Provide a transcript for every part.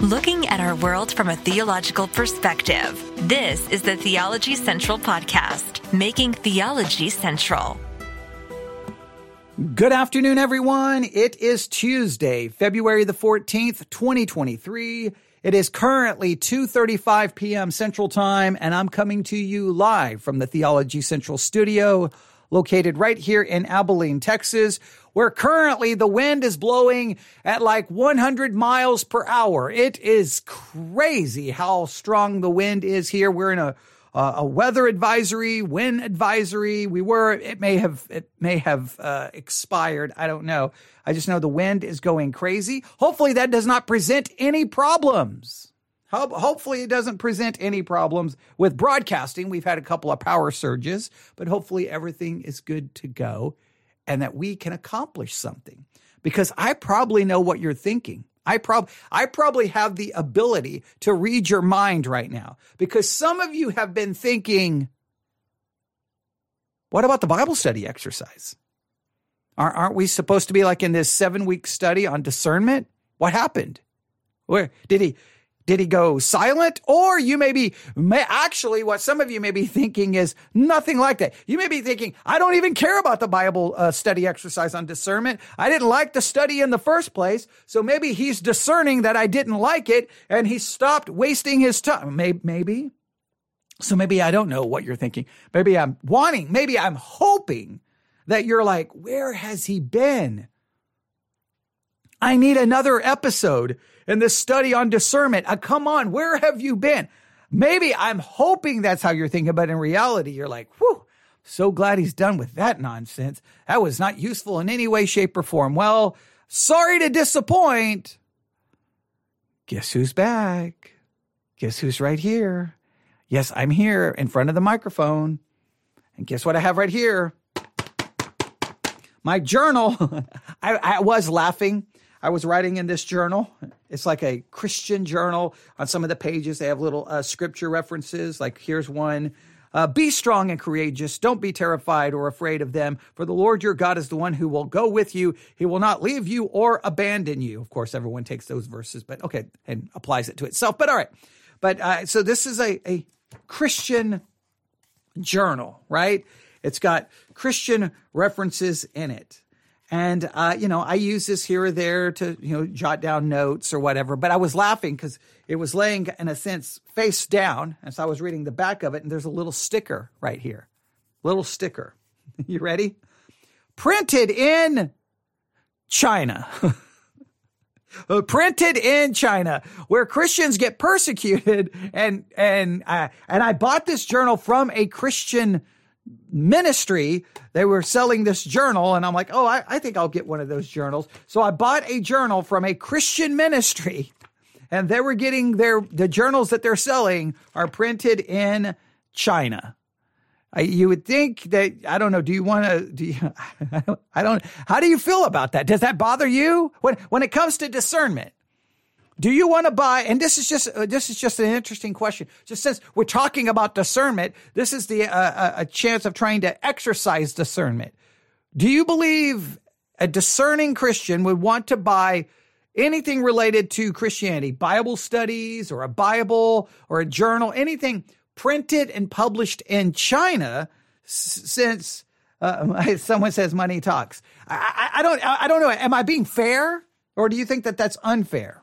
looking at our world from a theological perspective. This is the Theology Central Podcast, making theology central. Good afternoon, everyone. It is Tuesday, February the 14th, 2023. It is currently 2:35 p.m. Central Time and I'm coming to you live from the Theology Central studio located right here in Abilene, Texas, where currently the wind is blowing at like 100 miles per hour. It is crazy how strong the wind is here. We're in a uh, a weather advisory, wind advisory. We were. It may have. It may have uh, expired. I don't know. I just know the wind is going crazy. Hopefully, that does not present any problems. Hopefully, it doesn't present any problems with broadcasting. We've had a couple of power surges, but hopefully, everything is good to go and that we can accomplish something. Because I probably know what you're thinking. I prob I probably have the ability to read your mind right now because some of you have been thinking, what about the Bible study exercise? Aren't we supposed to be like in this seven week study on discernment? What happened? Where did he did he go silent? Or you may be, may, actually, what some of you may be thinking is nothing like that. You may be thinking, I don't even care about the Bible uh, study exercise on discernment. I didn't like the study in the first place. So maybe he's discerning that I didn't like it and he stopped wasting his time. Maybe, maybe. So maybe I don't know what you're thinking. Maybe I'm wanting, maybe I'm hoping that you're like, where has he been? I need another episode in this study on discernment. Uh, come on, where have you been? Maybe I'm hoping that's how you're thinking, but in reality, you're like, whew, so glad he's done with that nonsense. That was not useful in any way, shape, or form. Well, sorry to disappoint. Guess who's back? Guess who's right here? Yes, I'm here in front of the microphone. And guess what I have right here? My journal. I, I was laughing I was writing in this journal. It's like a Christian journal. On some of the pages, they have little uh, scripture references. Like here's one. Uh, be strong and courageous. Don't be terrified or afraid of them, for the Lord your God is the one who will go with you. He will not leave you or abandon you. Of course, everyone takes those verses, but okay, and applies it to itself. But all right. But uh, so this is a, a Christian journal, right? It's got Christian references in it. And, uh, you know, I use this here or there to, you know, jot down notes or whatever. But I was laughing because it was laying, in a sense, face down. And so I was reading the back of it, and there's a little sticker right here. Little sticker. you ready? Printed in China. printed in China, where Christians get persecuted, and and uh, and I bought this journal from a Christian ministry, they were selling this journal, and I'm like, oh, I, I, think I'll get one of those journals. So I bought a journal from a Christian ministry, and they were getting their the journals that they're selling are printed in China. I, you would think that I don't know. Do you want to? Do you? I don't, I don't. How do you feel about that? Does that bother you when when it comes to discernment? Do you want to buy? And this is just uh, this is just an interesting question. Just since we're talking about discernment, this is the uh, uh, a chance of trying to exercise discernment. Do you believe a discerning Christian would want to buy anything related to Christianity, Bible studies or a Bible or a journal, anything printed and published in China since uh, someone says money talks. I, I, I don't I don't know. Am I being fair or do you think that that's unfair?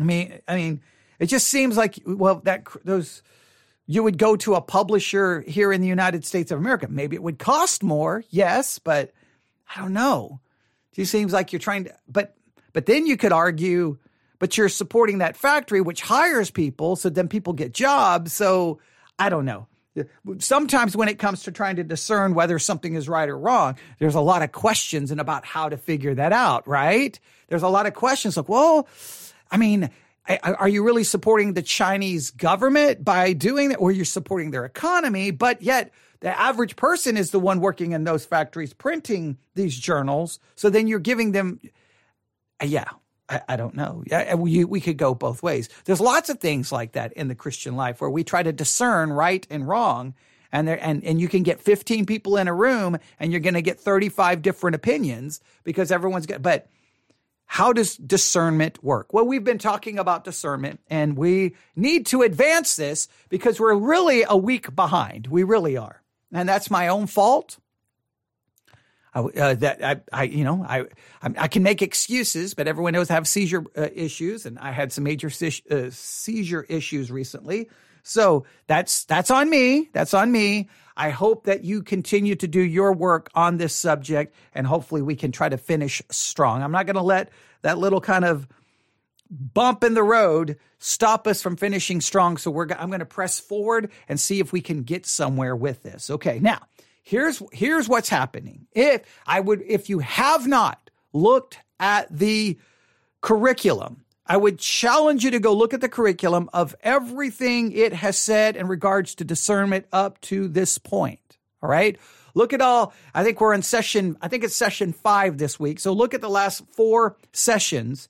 I mean, I mean, it just seems like well that those you would go to a publisher here in the United States of America. Maybe it would cost more, yes, but I don't know. It just seems like you're trying to, but but then you could argue, but you're supporting that factory which hires people, so then people get jobs. So I don't know. Sometimes when it comes to trying to discern whether something is right or wrong, there's a lot of questions and about how to figure that out, right? There's a lot of questions like, well, I mean, are you really supporting the Chinese government by doing that, or you're supporting their economy? But yet, the average person is the one working in those factories printing these journals. So then you're giving them, uh, yeah, I, I don't know. Yeah, we, we could go both ways. There's lots of things like that in the Christian life where we try to discern right and wrong. And there, and, and you can get 15 people in a room and you're going to get 35 different opinions because everyone's got, but how does discernment work? Well, we've been talking about discernment and we need to advance this because we're really a week behind. We really are. And that's my own fault. I, uh, that I, I, you know, I, I can make excuses, but everyone knows I have seizure uh, issues, and I had some major uh, seizure issues recently. So that's that's on me. That's on me. I hope that you continue to do your work on this subject, and hopefully we can try to finish strong. I'm not going to let that little kind of bump in the road stop us from finishing strong. So we're I'm going to press forward and see if we can get somewhere with this. Okay, now here's here's what's happening. If I would if you have not looked at the curriculum, I would challenge you to go look at the curriculum of everything it has said in regards to discernment up to this point. All right. Look at all, I think we're in session, I think it's session five this week. So look at the last four sessions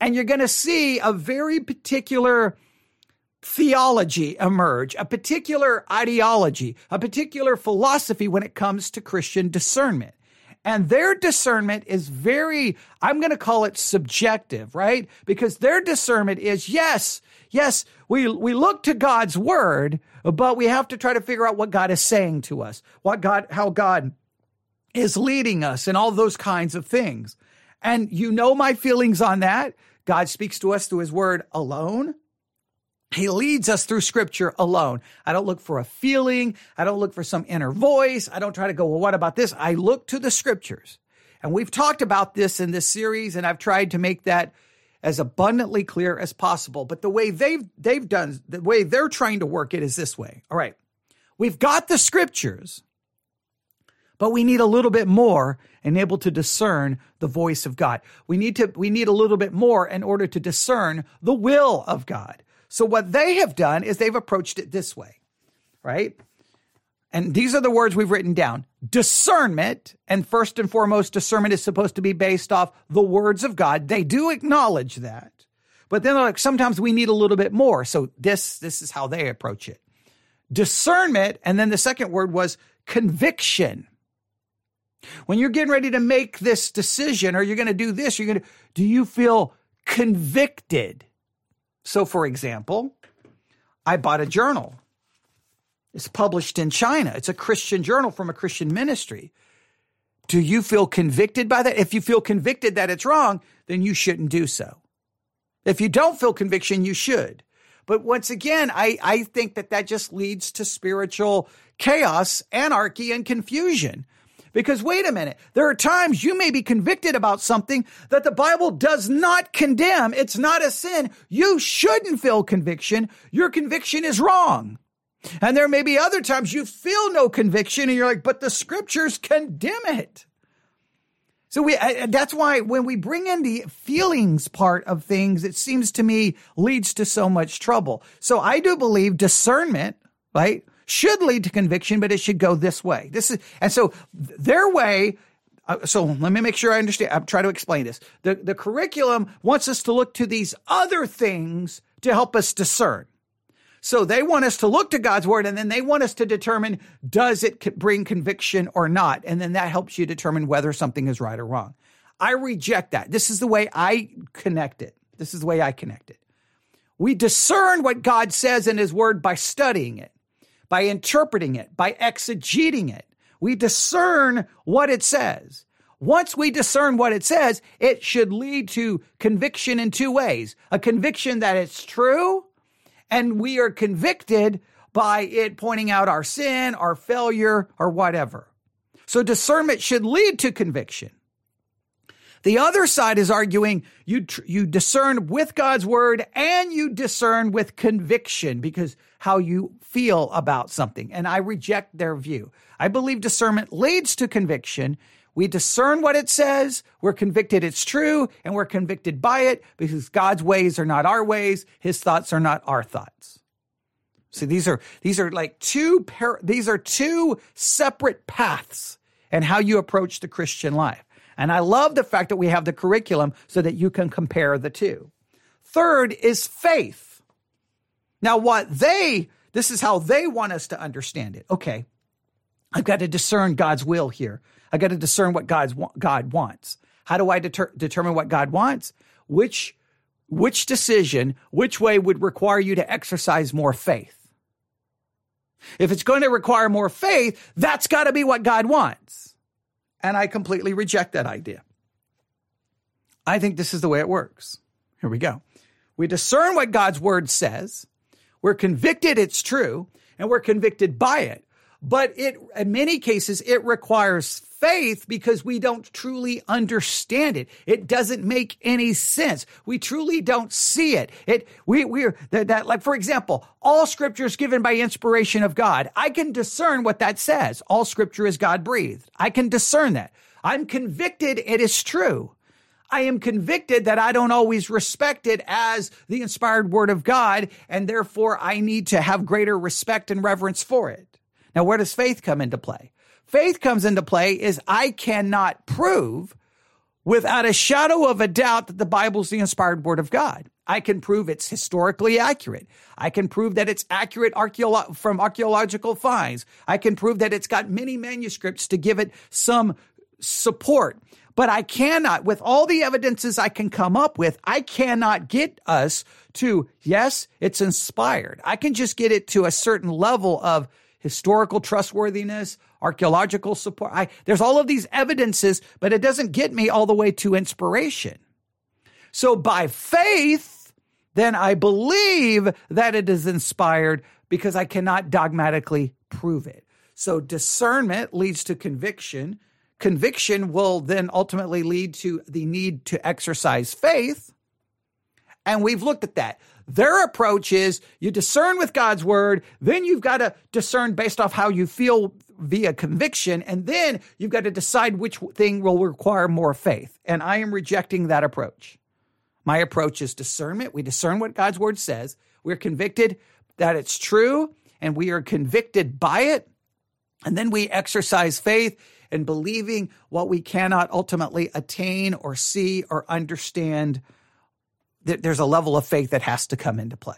and you're going to see a very particular theology emerge, a particular ideology, a particular philosophy when it comes to Christian discernment. And their discernment is very, I'm going to call it subjective, right? Because their discernment is yes, yes, we, we look to God's word, but we have to try to figure out what God is saying to us, what God, how God is leading us and all those kinds of things. And you know my feelings on that. God speaks to us through his word alone. He leads us through scripture alone. I don't look for a feeling. I don't look for some inner voice. I don't try to go, well, what about this? I look to the scriptures. And we've talked about this in this series, and I've tried to make that as abundantly clear as possible. But the way they've they've done the way they're trying to work it is this way. All right. We've got the scriptures, but we need a little bit more and able to discern the voice of God. We need to we need a little bit more in order to discern the will of God. So what they have done is they've approached it this way, right? And these are the words we've written down. Discernment, and first and foremost, discernment is supposed to be based off the words of God. They do acknowledge that. But then like sometimes we need a little bit more. So this this is how they approach it. Discernment, and then the second word was conviction. When you're getting ready to make this decision or you're going to do this, you're going to do you feel convicted? So, for example, I bought a journal. It's published in China. It's a Christian journal from a Christian ministry. Do you feel convicted by that? If you feel convicted that it's wrong, then you shouldn't do so. If you don't feel conviction, you should. But once again, I, I think that that just leads to spiritual chaos, anarchy, and confusion. Because wait a minute, there are times you may be convicted about something that the Bible does not condemn. It's not a sin. You shouldn't feel conviction. Your conviction is wrong. And there may be other times you feel no conviction and you're like, but the scriptures condemn it. So we, that's why when we bring in the feelings part of things, it seems to me leads to so much trouble. So I do believe discernment, right? Should lead to conviction, but it should go this way. This is, and so their way, uh, so let me make sure I understand. I'm trying to explain this. The, the curriculum wants us to look to these other things to help us discern. So they want us to look to God's word and then they want us to determine does it bring conviction or not? And then that helps you determine whether something is right or wrong. I reject that. This is the way I connect it. This is the way I connect it. We discern what God says in his word by studying it by interpreting it, by exegeting it. We discern what it says. Once we discern what it says, it should lead to conviction in two ways. A conviction that it's true, and we are convicted by it pointing out our sin, our failure, or whatever. So discernment should lead to conviction. The other side is arguing you, tr- you discern with God's word and you discern with conviction because how you feel about something. And I reject their view. I believe discernment leads to conviction. We discern what it says. We're convicted it's true and we're convicted by it because God's ways are not our ways. His thoughts are not our thoughts. See, these are, these are like two, par- these are two separate paths and how you approach the Christian life. And I love the fact that we have the curriculum so that you can compare the two. Third is faith. Now, what they, this is how they want us to understand it. Okay. I've got to discern God's will here. I've got to discern what God's, God wants. How do I deter- determine what God wants? Which which decision, which way would require you to exercise more faith? If it's going to require more faith, that's got to be what God wants. And I completely reject that idea. I think this is the way it works. Here we go. We discern what God's word says. We're convicted it's true and we're convicted by it. But it, in many cases, it requires faith because we don't truly understand it. It doesn't make any sense. We truly don't see it. It, we, we're, that, that, like, for example, all scripture is given by inspiration of God. I can discern what that says. All scripture is God breathed. I can discern that. I'm convicted it is true. I am convicted that I don't always respect it as the inspired word of God, and therefore I need to have greater respect and reverence for it. Now, where does faith come into play? Faith comes into play is I cannot prove without a shadow of a doubt that the Bible is the inspired word of God. I can prove it's historically accurate. I can prove that it's accurate archeolo- from archaeological finds. I can prove that it's got many manuscripts to give it some support. But I cannot, with all the evidences I can come up with, I cannot get us to, yes, it's inspired. I can just get it to a certain level of historical trustworthiness, archaeological support. I, there's all of these evidences, but it doesn't get me all the way to inspiration. So by faith, then I believe that it is inspired because I cannot dogmatically prove it. So discernment leads to conviction. Conviction will then ultimately lead to the need to exercise faith. And we've looked at that. Their approach is you discern with God's word, then you've got to discern based off how you feel via conviction, and then you've got to decide which thing will require more faith. And I am rejecting that approach. My approach is discernment. We discern what God's word says. We're convicted that it's true, and we are convicted by it. And then we exercise faith in believing what we cannot ultimately attain or see or understand there's a level of faith that has to come into play.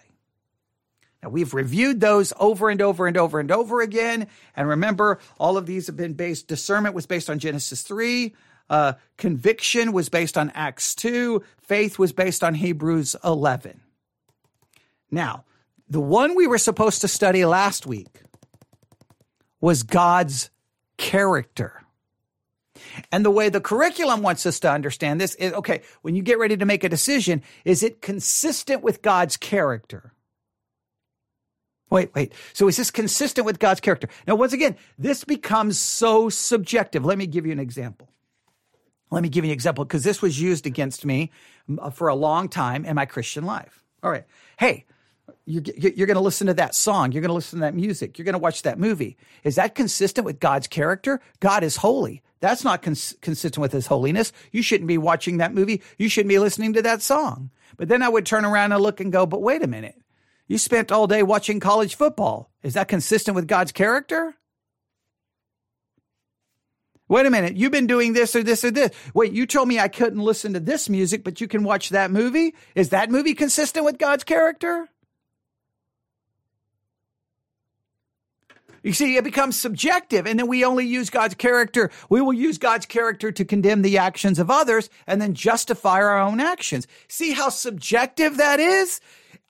Now, we've reviewed those over and over and over and over again. And remember, all of these have been based, discernment was based on Genesis 3. Uh, conviction was based on Acts 2. Faith was based on Hebrews 11. Now, the one we were supposed to study last week was God's character. And the way the curriculum wants us to understand this is okay, when you get ready to make a decision, is it consistent with God's character? Wait, wait. So is this consistent with God's character? Now, once again, this becomes so subjective. Let me give you an example. Let me give you an example because this was used against me for a long time in my Christian life. All right. Hey, you're, you're going to listen to that song. You're going to listen to that music. You're going to watch that movie. Is that consistent with God's character? God is holy. That's not cons- consistent with his holiness. You shouldn't be watching that movie. You shouldn't be listening to that song. But then I would turn around and look and go, but wait a minute. You spent all day watching college football. Is that consistent with God's character? Wait a minute. You've been doing this or this or this. Wait, you told me I couldn't listen to this music, but you can watch that movie? Is that movie consistent with God's character? You see, it becomes subjective, and then we only use God's character. We will use God's character to condemn the actions of others and then justify our own actions. See how subjective that is?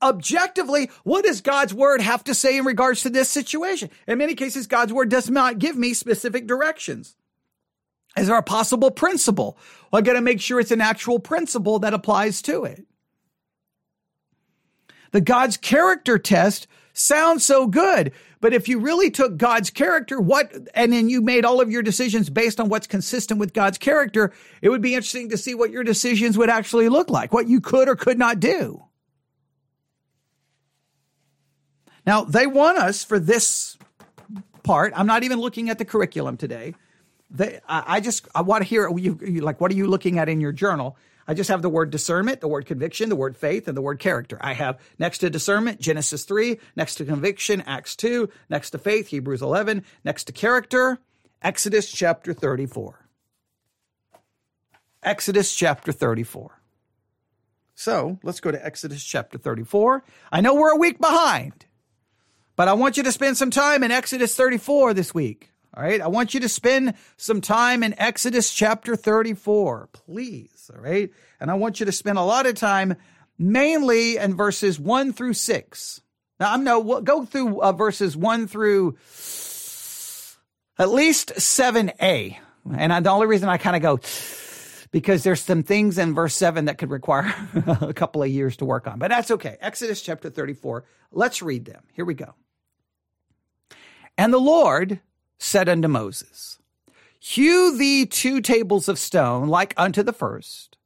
Objectively, what does God's word have to say in regards to this situation? In many cases, God's word does not give me specific directions. Is there a possible principle? Well, I got to make sure it's an actual principle that applies to it. The God's character test sounds so good. But if you really took God's character, what, and then you made all of your decisions based on what's consistent with God's character, it would be interesting to see what your decisions would actually look like, what you could or could not do. Now, they want us for this part. I'm not even looking at the curriculum today. They, I, I just, I want to hear you, you, like, what are you looking at in your journal? I just have the word discernment, the word conviction, the word faith, and the word character. I have next to discernment, Genesis 3, next to conviction, Acts 2, next to faith, Hebrews 11, next to character, Exodus chapter 34. Exodus chapter 34. So let's go to Exodus chapter 34. I know we're a week behind, but I want you to spend some time in Exodus 34 this week. All right. I want you to spend some time in Exodus chapter 34, please. All right. And I want you to spend a lot of time mainly in verses one through six. Now, I'm no, go through uh, verses one through at least 7a. And the only reason I kind of go, because there's some things in verse 7 that could require a couple of years to work on. But that's okay. Exodus chapter 34. Let's read them. Here we go. And the Lord said unto Moses, Hew thee two tables of stone like unto the first,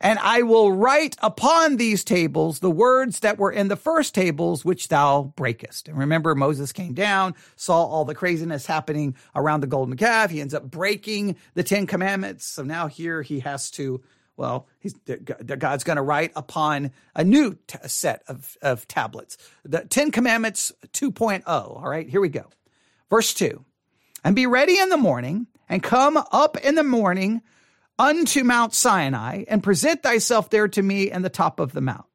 and I will write upon these tables the words that were in the first tables which thou breakest. And remember, Moses came down, saw all the craziness happening around the golden calf. He ends up breaking the Ten Commandments. So now here he has to, well, God's going to write upon a new t- set of, of tablets. The Ten Commandments 2.0. All right, here we go. Verse 2 And be ready in the morning and come up in the morning unto Mount Sinai and present thyself there to me in the top of the mount.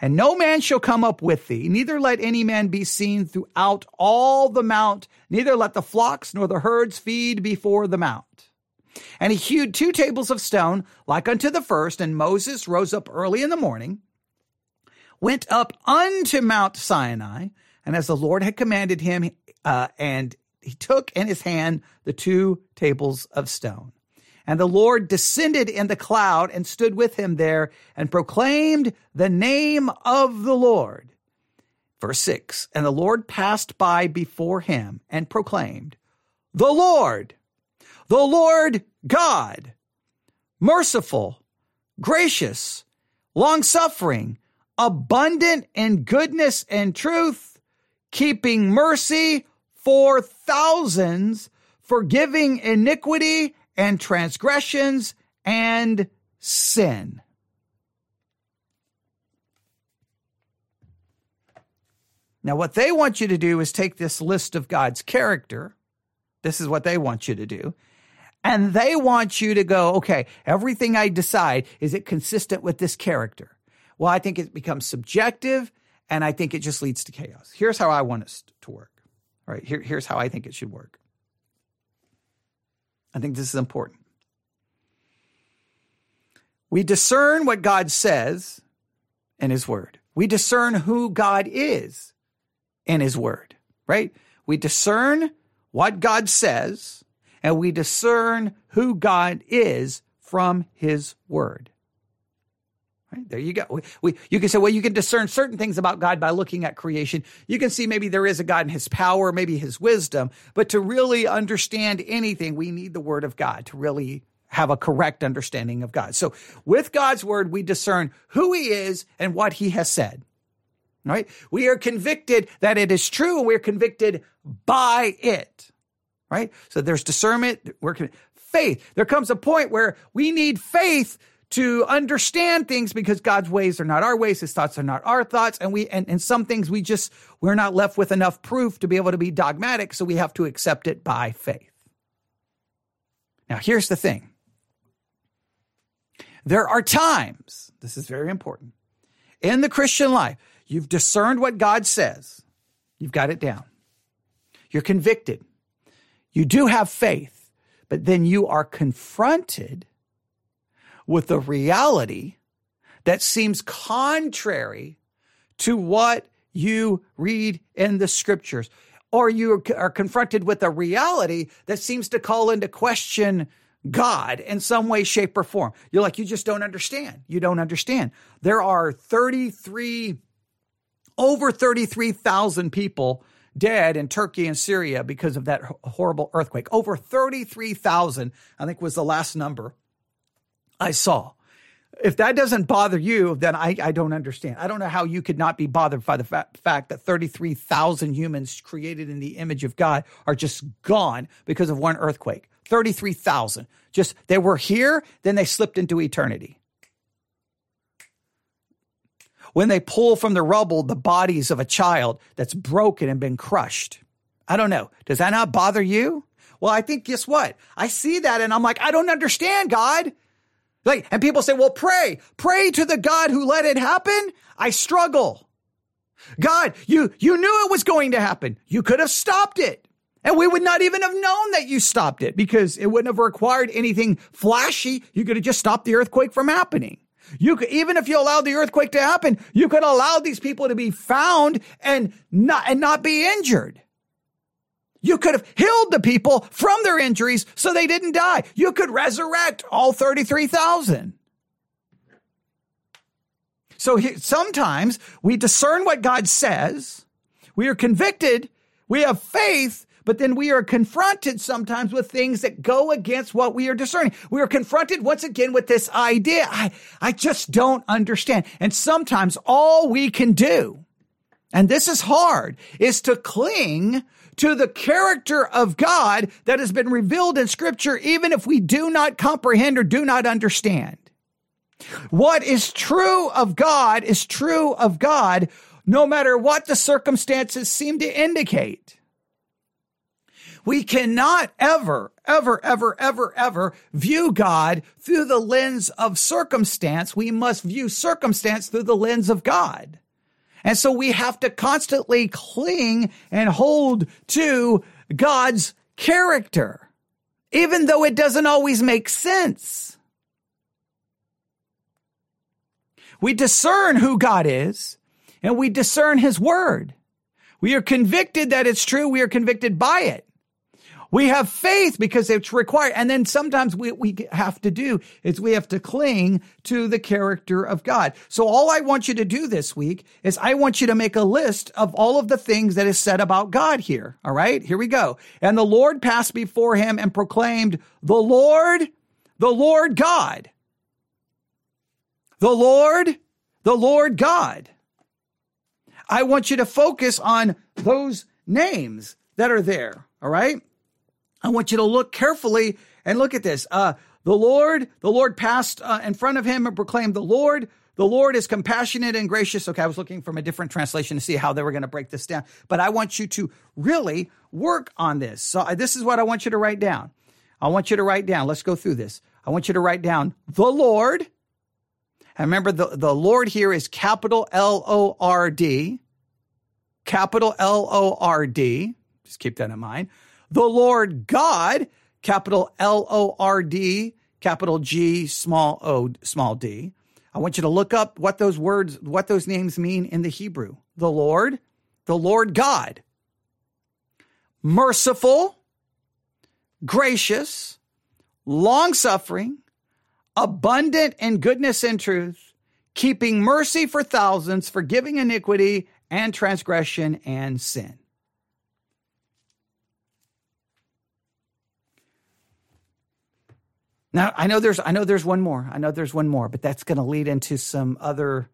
And no man shall come up with thee, neither let any man be seen throughout all the mount, neither let the flocks nor the herds feed before the mount. And he hewed two tables of stone like unto the first, and Moses rose up early in the morning, went up unto Mount Sinai, and as the Lord had commanded him, uh, and he took in his hand the two tables of stone. And the Lord descended in the cloud and stood with him there and proclaimed the name of the Lord. Verse 6 And the Lord passed by before him and proclaimed, The Lord, the Lord God, merciful, gracious, long suffering, abundant in goodness and truth, keeping mercy for thousands, forgiving iniquity and transgressions and sin. Now, what they want you to do is take this list of God's character. This is what they want you to do. And they want you to go, okay, everything I decide, is it consistent with this character? Well, I think it becomes subjective and I think it just leads to chaos. Here's how I want us. All right, here, here's how I think it should work. I think this is important. We discern what God says in His Word. We discern who God is in His Word, right? We discern what God says and we discern who God is from His Word. Right? There you go. We, we, you can say, well, you can discern certain things about God by looking at creation. You can see maybe there is a God in his power, maybe his wisdom, but to really understand anything, we need the word of God to really have a correct understanding of God. So with God's word, we discern who he is and what he has said. Right? We are convicted that it is true. And we're convicted by it. Right? So there's discernment. We're faith. There comes a point where we need faith to understand things because God's ways are not our ways, his thoughts are not our thoughts, and we and, and some things we just we're not left with enough proof to be able to be dogmatic, so we have to accept it by faith. Now, here's the thing. There are times, this is very important, in the Christian life, you've discerned what God says. You've got it down. You're convicted. You do have faith, but then you are confronted with a reality that seems contrary to what you read in the scriptures. Or you are confronted with a reality that seems to call into question God in some way, shape, or form. You're like, you just don't understand. You don't understand. There are 33, over 33,000 people dead in Turkey and Syria because of that horrible earthquake. Over 33,000, I think was the last number. I saw. If that doesn't bother you, then I, I don't understand. I don't know how you could not be bothered by the fa- fact that 33,000 humans created in the image of God are just gone because of one earthquake. 33,000. Just, they were here, then they slipped into eternity. When they pull from the rubble the bodies of a child that's broken and been crushed. I don't know. Does that not bother you? Well, I think, guess what? I see that and I'm like, I don't understand, God. Like, and people say, well, pray, pray to the God who let it happen. I struggle. God, you, you knew it was going to happen. You could have stopped it. And we would not even have known that you stopped it because it wouldn't have required anything flashy. You could have just stopped the earthquake from happening. You could, even if you allowed the earthquake to happen, you could allow these people to be found and not, and not be injured. You could have healed the people from their injuries so they didn't die. You could resurrect all 33,000. So he, sometimes we discern what God says. We are convicted. We have faith, but then we are confronted sometimes with things that go against what we are discerning. We are confronted once again with this idea. I, I just don't understand. And sometimes all we can do, and this is hard, is to cling to the character of God that has been revealed in scripture, even if we do not comprehend or do not understand. What is true of God is true of God, no matter what the circumstances seem to indicate. We cannot ever, ever, ever, ever, ever view God through the lens of circumstance. We must view circumstance through the lens of God. And so we have to constantly cling and hold to God's character, even though it doesn't always make sense. We discern who God is and we discern his word. We are convicted that it's true. We are convicted by it. We have faith because it's required. And then sometimes what we have to do is we have to cling to the character of God. So all I want you to do this week is I want you to make a list of all of the things that is said about God here. All right. Here we go. And the Lord passed before him and proclaimed, the Lord, the Lord God. The Lord, the Lord God. I want you to focus on those names that are there. All right. I want you to look carefully and look at this. Uh, the Lord, the Lord passed uh, in front of him and proclaimed, the Lord, the Lord is compassionate and gracious. Okay, I was looking from a different translation to see how they were going to break this down, but I want you to really work on this. So uh, this is what I want you to write down. I want you to write down. Let's go through this. I want you to write down the Lord, and remember, the, the Lord here is capital L O R D, capital L O R D. Just keep that in mind. The Lord God, capital L O R D, capital G, small o, small d. I want you to look up what those words, what those names mean in the Hebrew. The Lord, the Lord God. Merciful, gracious, long suffering, abundant in goodness and truth, keeping mercy for thousands, forgiving iniquity and transgression and sin. Now I know there's I know there's one more. I know there's one more, but that's going to lead into some other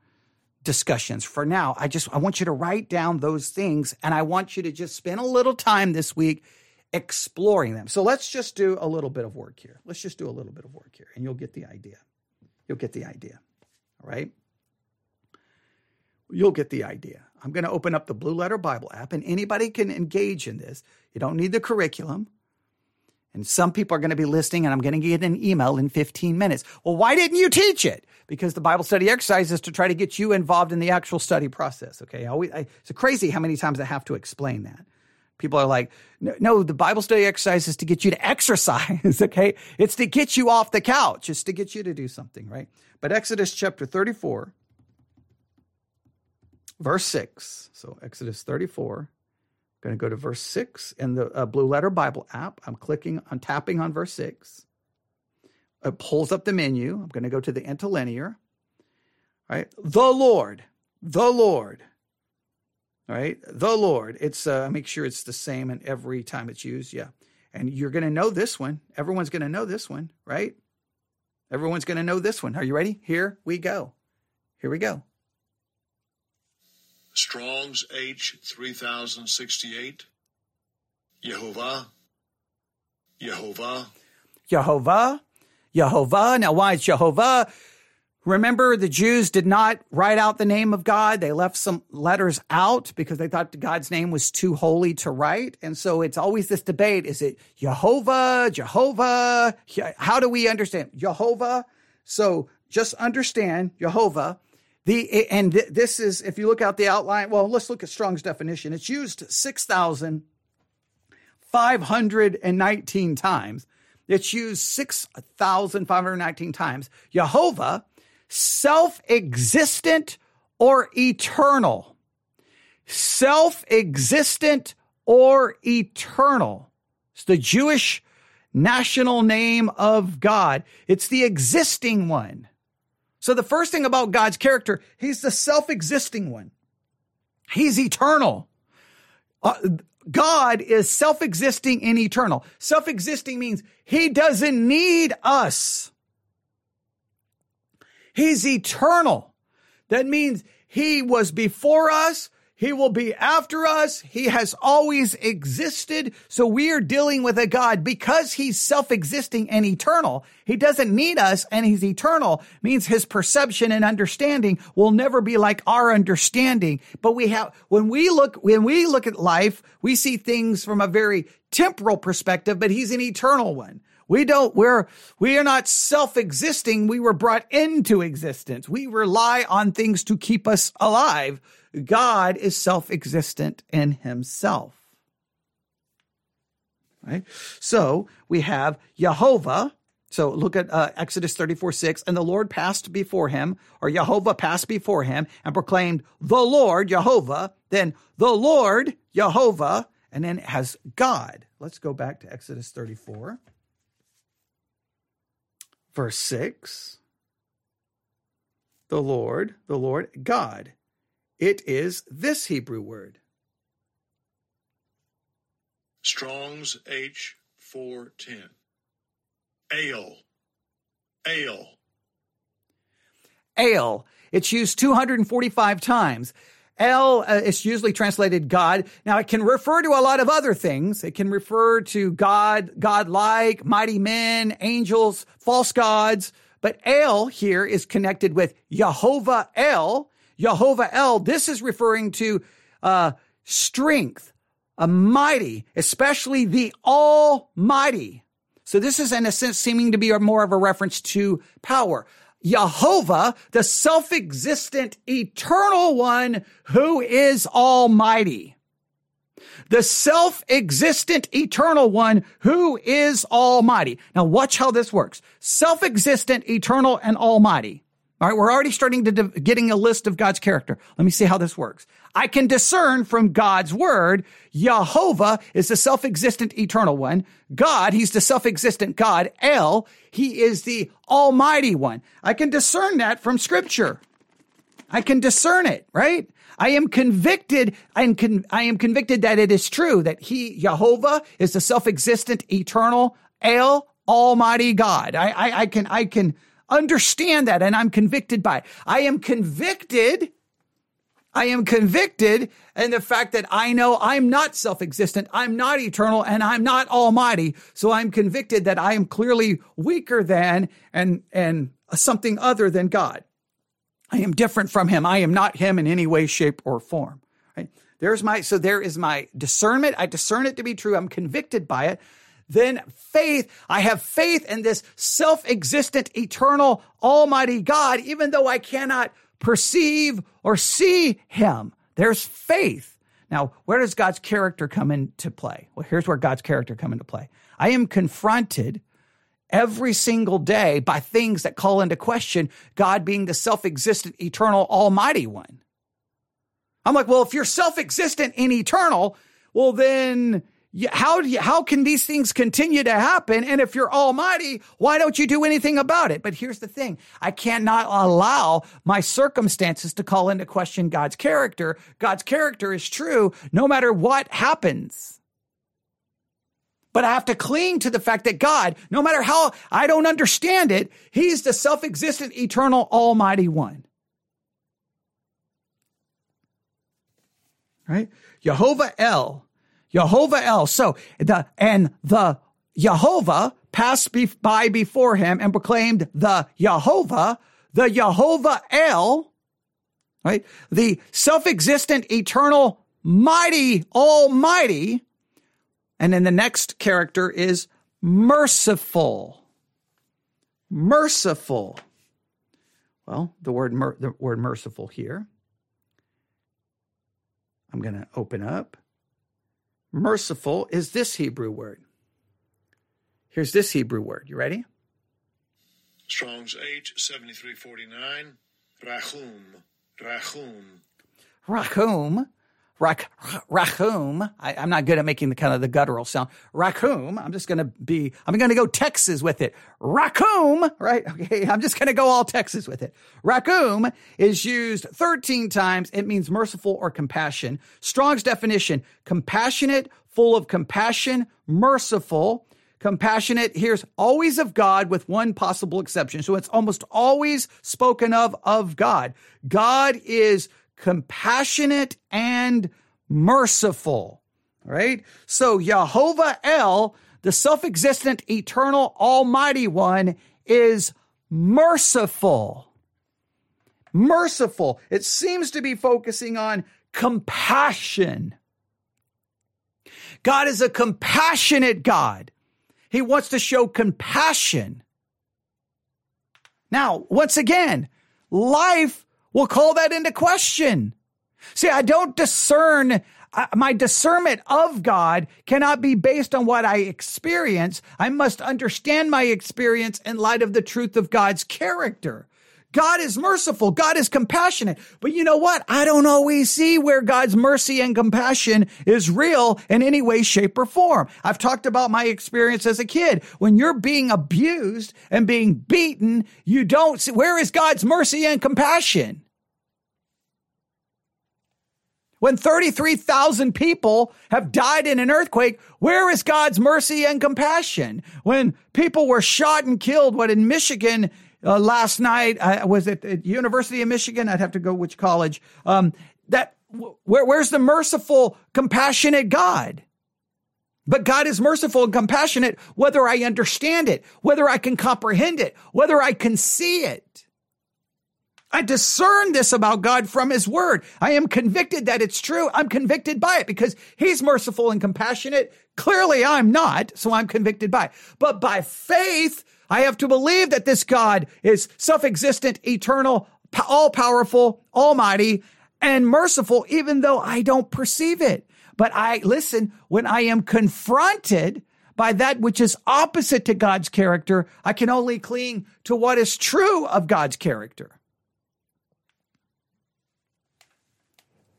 discussions. For now, I just I want you to write down those things and I want you to just spend a little time this week exploring them. So let's just do a little bit of work here. Let's just do a little bit of work here and you'll get the idea. You'll get the idea. All right? You'll get the idea. I'm going to open up the Blue Letter Bible app and anybody can engage in this. You don't need the curriculum. And some people are going to be listening and I'm going to get an email in 15 minutes. Well, why didn't you teach it? Because the Bible study exercise is to try to get you involved in the actual study process. Okay. I always, I, it's crazy how many times I have to explain that. People are like, no, no, the Bible study exercise is to get you to exercise. Okay. It's to get you off the couch. It's to get you to do something, right? But Exodus chapter 34, verse 6. So Exodus 34, I'm going to go to verse 6 in the uh, Blue Letter Bible app. I'm clicking, I'm tapping on verse 6. It pulls up the menu. I'm going to go to the interlinear. Right? The Lord, the Lord right? The Lord. It's uh, make sure it's the same and every time it's used. Yeah, and you're going to know this one. Everyone's going to know this one, right? Everyone's going to know this one. Are you ready? Here we go. Here we go. Strong's H three thousand sixty eight. Yehovah. Yehovah. Jehovah. Jehovah. Now, why is Jehovah? Remember, the Jews did not write out the name of God. They left some letters out because they thought God's name was too holy to write. And so it's always this debate. Is it Jehovah, Jehovah? How do we understand Jehovah? So just understand Jehovah. The, and this is, if you look out the outline, well, let's look at Strong's definition. It's used 6,519 times. It's used 6,519 times. Jehovah, self existent or eternal. Self existent or eternal. It's the Jewish national name of God. It's the existing one. So the first thing about God's character, he's the self-existing one. He's eternal. Uh, God is self-existing and eternal. Self-existing means he doesn't need us. He's eternal. That means he was before us. He will be after us. He has always existed. So we are dealing with a God because he's self-existing and eternal. He doesn't need us and he's eternal means his perception and understanding will never be like our understanding. But we have, when we look, when we look at life, we see things from a very temporal perspective, but he's an eternal one. We don't, we're, we are not self-existing. We were brought into existence. We rely on things to keep us alive. God is self existent in himself. Right? So we have Jehovah. So look at uh, Exodus 34 6. And the Lord passed before him, or Jehovah passed before him and proclaimed, The Lord, Jehovah, then the Lord, Jehovah, and then it has God. Let's go back to Exodus 34, verse 6. The Lord, the Lord, God. It is this Hebrew word. Strong's H410. Ale. Ale. Ale. It's used 245 times. El uh, is usually translated God. Now it can refer to a lot of other things. It can refer to God, God-like, mighty men, angels, false gods. But El here is connected with Jehovah El, Jehovah El, this is referring to uh, strength, a mighty, especially the Almighty. So this is in a sense seeming to be more of a reference to power. Jehovah, the self-existent eternal one who is almighty. The self-existent eternal one who is almighty. Now watch how this works. Self-existent, eternal, and almighty. All right, we're already starting to de- getting a list of God's character. Let me see how this works. I can discern from God's word, Jehovah is the self-existent eternal one. God, he's the self-existent God. El, he is the almighty one. I can discern that from scripture. I can discern it, right? I am convicted and con- I am convicted that it is true that he, Jehovah, is the self-existent eternal El, almighty God. I, I, I can, I can, understand that and I'm convicted by it. I am convicted. I am convicted in the fact that I know I'm not self-existent. I'm not eternal and I'm not almighty. So I'm convicted that I am clearly weaker than and, and something other than God. I am different from him. I am not him in any way, shape or form. Right? There's my, so there is my discernment. I discern it to be true. I'm convicted by it. Then faith, I have faith in this self-existent, eternal, almighty God, even though I cannot perceive or see him. There's faith. Now, where does God's character come into play? Well, here's where God's character come into play. I am confronted every single day by things that call into question God being the self-existent, eternal, almighty one. I'm like, well, if you're self-existent and eternal, well, then how do you, how can these things continue to happen? And if you're almighty, why don't you do anything about it? But here's the thing. I cannot allow my circumstances to call into question God's character. God's character is true no matter what happens. But I have to cling to the fact that God, no matter how I don't understand it, He's the self-existent, eternal, almighty one. Right? Jehovah El Jehovah El. So the, and the Jehovah passed be, by before him and proclaimed the Jehovah, the Jehovah El, right? The self-existent, eternal, mighty, almighty. And then the next character is merciful. Merciful. Well, the word, mer- the word merciful here. I'm going to open up merciful is this Hebrew word. Here's this Hebrew word. You ready? Strong's H, 7349. Rachum. Rachum. Rachum. Rach, rachum. I, am not good at making the kind of the guttural sound. Rachum. I'm just going to be, I'm going to go Texas with it. Rachum, right? Okay. I'm just going to go all Texas with it. Rachum is used 13 times. It means merciful or compassion. Strong's definition, compassionate, full of compassion, merciful, compassionate. Here's always of God with one possible exception. So it's almost always spoken of of God. God is compassionate and merciful. Right? So Jehovah El, the self-existent, eternal, almighty one is merciful. Merciful. It seems to be focusing on compassion. God is a compassionate God. He wants to show compassion. Now, once again, life will call that into question. See, I don't discern, uh, my discernment of God cannot be based on what I experience. I must understand my experience in light of the truth of God's character. God is merciful. God is compassionate. But you know what? I don't always see where God's mercy and compassion is real in any way, shape, or form. I've talked about my experience as a kid. When you're being abused and being beaten, you don't see, where is God's mercy and compassion? When 33,000 people have died in an earthquake, where is God's mercy and compassion? When people were shot and killed, what in Michigan uh, last night. I was at the University of Michigan. I'd have to go which college. Um, that where, where's the merciful, compassionate God? But God is merciful and compassionate whether I understand it, whether I can comprehend it, whether I can see it. I discern this about God from his word. I am convicted that it's true. I'm convicted by it because he's merciful and compassionate. Clearly I'm not, so I'm convicted by it. But by faith, I have to believe that this God is self-existent, eternal, all powerful, almighty, and merciful, even though I don't perceive it. But I listen, when I am confronted by that which is opposite to God's character, I can only cling to what is true of God's character.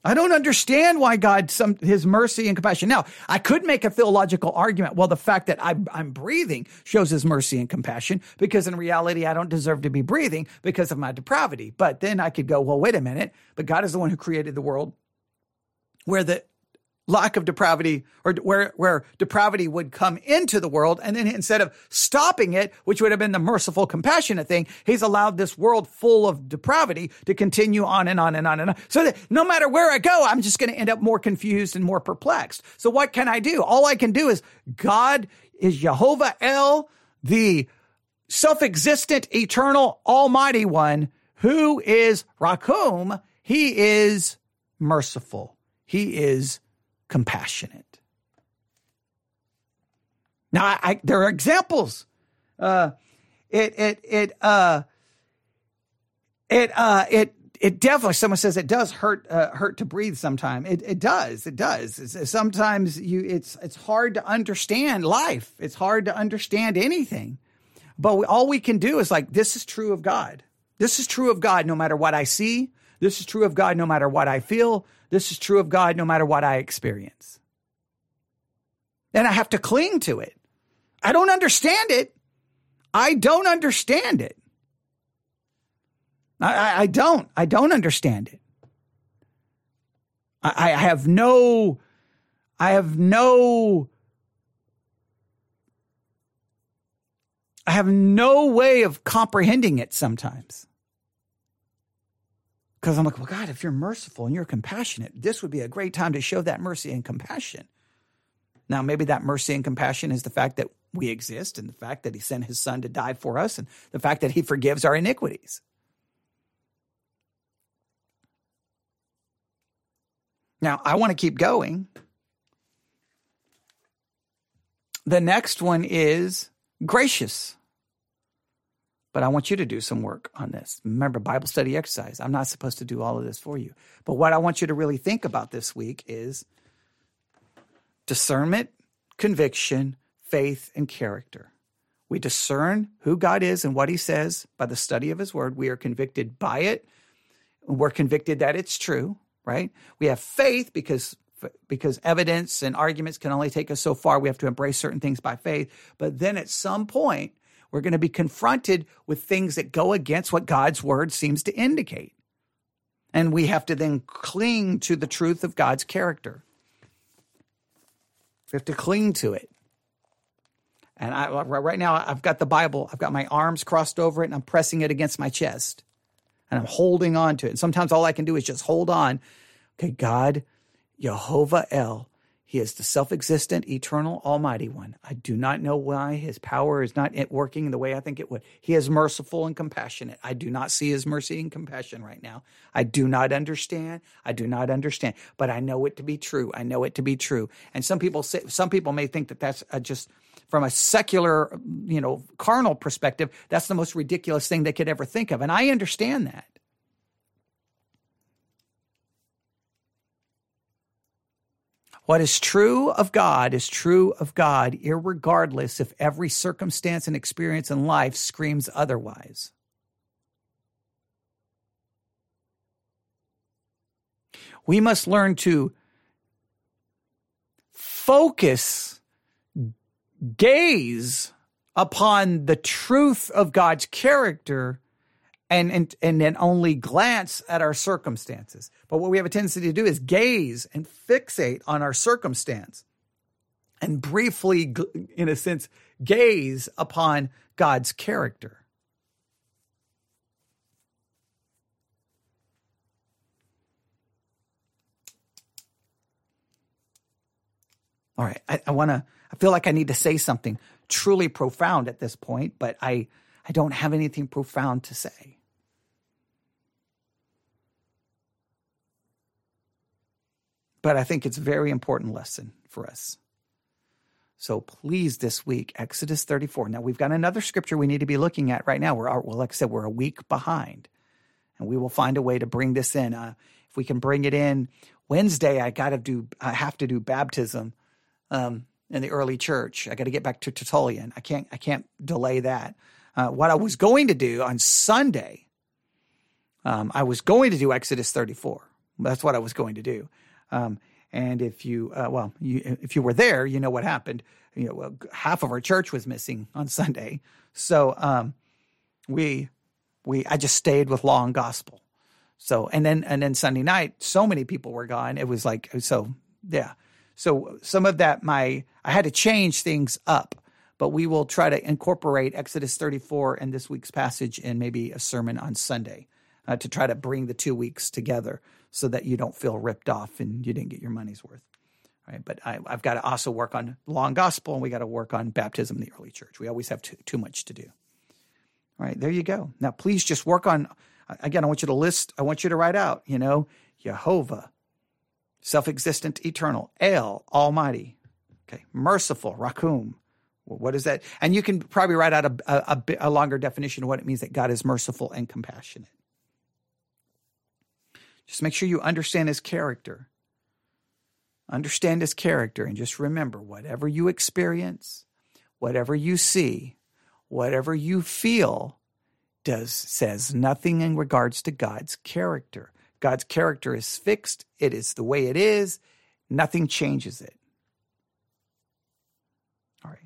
I don't understand why God, some, his mercy and compassion. Now, I could make a theological argument. Well, the fact that I'm, I'm breathing shows his mercy and compassion because in reality, I don't deserve to be breathing because of my depravity. But then I could go, well, wait a minute. But God is the one who created the world where the lack of depravity or where, where depravity would come into the world. And then instead of stopping it, which would have been the merciful, compassionate thing, he's allowed this world full of depravity to continue on and on and on and on. So that no matter where I go, I'm just going to end up more confused and more perplexed. So what can I do? All I can do is God is Jehovah El, the self-existent, eternal, almighty one who is Rachum. He is merciful. He is compassionate. Now, I, I, there are examples. Uh, it, it, it, uh, it, uh, it, it definitely. Someone says it does hurt, uh, hurt to breathe. Sometimes it, it does. It does. It's, sometimes you, it's, it's hard to understand life. It's hard to understand anything. But we, all we can do is like, this is true of God. This is true of God, no matter what I see. This is true of God, no matter what I feel. This is true of God no matter what I experience. And I have to cling to it. I don't understand it. I don't understand it. I, I, don't. I don't understand it. I, I have no, I have no, I have no way of comprehending it sometimes. Because I'm like, well, God, if you're merciful and you're compassionate, this would be a great time to show that mercy and compassion. Now, maybe that mercy and compassion is the fact that we exist and the fact that he sent his son to die for us and the fact that he forgives our iniquities. Now, I want to keep going. The next one is gracious but I want you to do some work on this. Remember, Bible study exercise. I'm not supposed to do all of this for you. But what I want you to really think about this week is discernment, conviction, faith, and character. We discern who God is and what he says by the study of his word. We are convicted by it. We're convicted that it's true, right? We have faith because because evidence and arguments can only take us so far. We have to embrace certain things by faith. But then at some point, we're going to be confronted with things that go against what God's word seems to indicate. And we have to then cling to the truth of God's character. We have to cling to it. And I, right now, I've got the Bible. I've got my arms crossed over it, and I'm pressing it against my chest, and I'm holding on to it. And sometimes all I can do is just hold on. Okay, God, Jehovah El, he is the self existent, eternal, almighty one. I do not know why his power is not working the way I think it would. He is merciful and compassionate. I do not see his mercy and compassion right now. I do not understand. I do not understand, but I know it to be true. I know it to be true. And some people say, some people may think that that's just from a secular, you know, carnal perspective, that's the most ridiculous thing they could ever think of. And I understand that. What is true of God is true of God, regardless if every circumstance and experience in life screams otherwise. We must learn to focus, gaze upon the truth of God's character and, and, and then only glance at our circumstances. But what we have a tendency to do is gaze and fixate on our circumstance and briefly, in a sense, gaze upon God's character. All right, I, I want to, I feel like I need to say something truly profound at this point, but I, I don't have anything profound to say. But I think it's a very important lesson for us. So please, this week, Exodus 34. Now, we've got another scripture we need to be looking at right now. We're, well, like I said, we're a week behind, and we will find a way to bring this in. Uh, if we can bring it in Wednesday, I got to do, I have to do baptism um, in the early church. I got to get back to Tertullian. I can't, I can't delay that. Uh, what I was going to do on Sunday, um, I was going to do Exodus 34. That's what I was going to do. Um, and if you, uh, well, you, if you were there, you know what happened. You know, well, half of our church was missing on Sunday, so um, we, we, I just stayed with law and gospel. So, and then, and then Sunday night, so many people were gone. It was like, so, yeah. So some of that, my, I had to change things up, but we will try to incorporate Exodus 34 and this week's passage in maybe a sermon on Sunday uh, to try to bring the two weeks together so that you don't feel ripped off and you didn't get your money's worth. Right? But I, have got to also work on long gospel and we got to work on baptism in the early church. We always have too, too much to do. All right, there you go. Now, please just work on, uh, again, I want you to list, I want you to write out, you know, Jehovah, self existent, eternal, El, Almighty, okay, merciful, Rachum. What is that? And you can probably write out a, a, a longer definition of what it means that God is merciful and compassionate. Just make sure you understand his character. Understand his character and just remember whatever you experience, whatever you see, whatever you feel does says nothing in regards to God's character. God's character is fixed. It is the way it is. Nothing changes it. All right.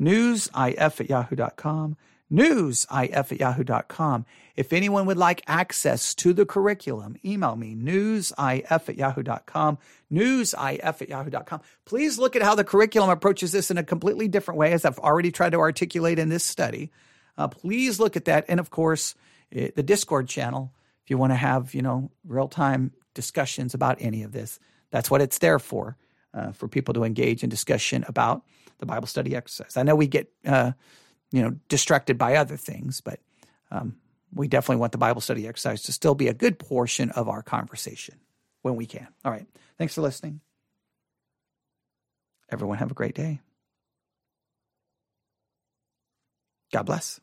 Newsif at yahoo.com newsif at yahoo.com. If anyone would like access to the curriculum, email me, newsif at yahoo.com, newsif at yahoo.com. Please look at how the curriculum approaches this in a completely different way, as I've already tried to articulate in this study. Uh, please look at that. And of course, it, the Discord channel, if you want to have, you know, real time discussions about any of this, that's what it's there for, uh, for people to engage in discussion about the Bible study exercise. I know we get, uh, you know, distracted by other things, but um, we definitely want the Bible study exercise to still be a good portion of our conversation when we can. All right. Thanks for listening. Everyone have a great day. God bless.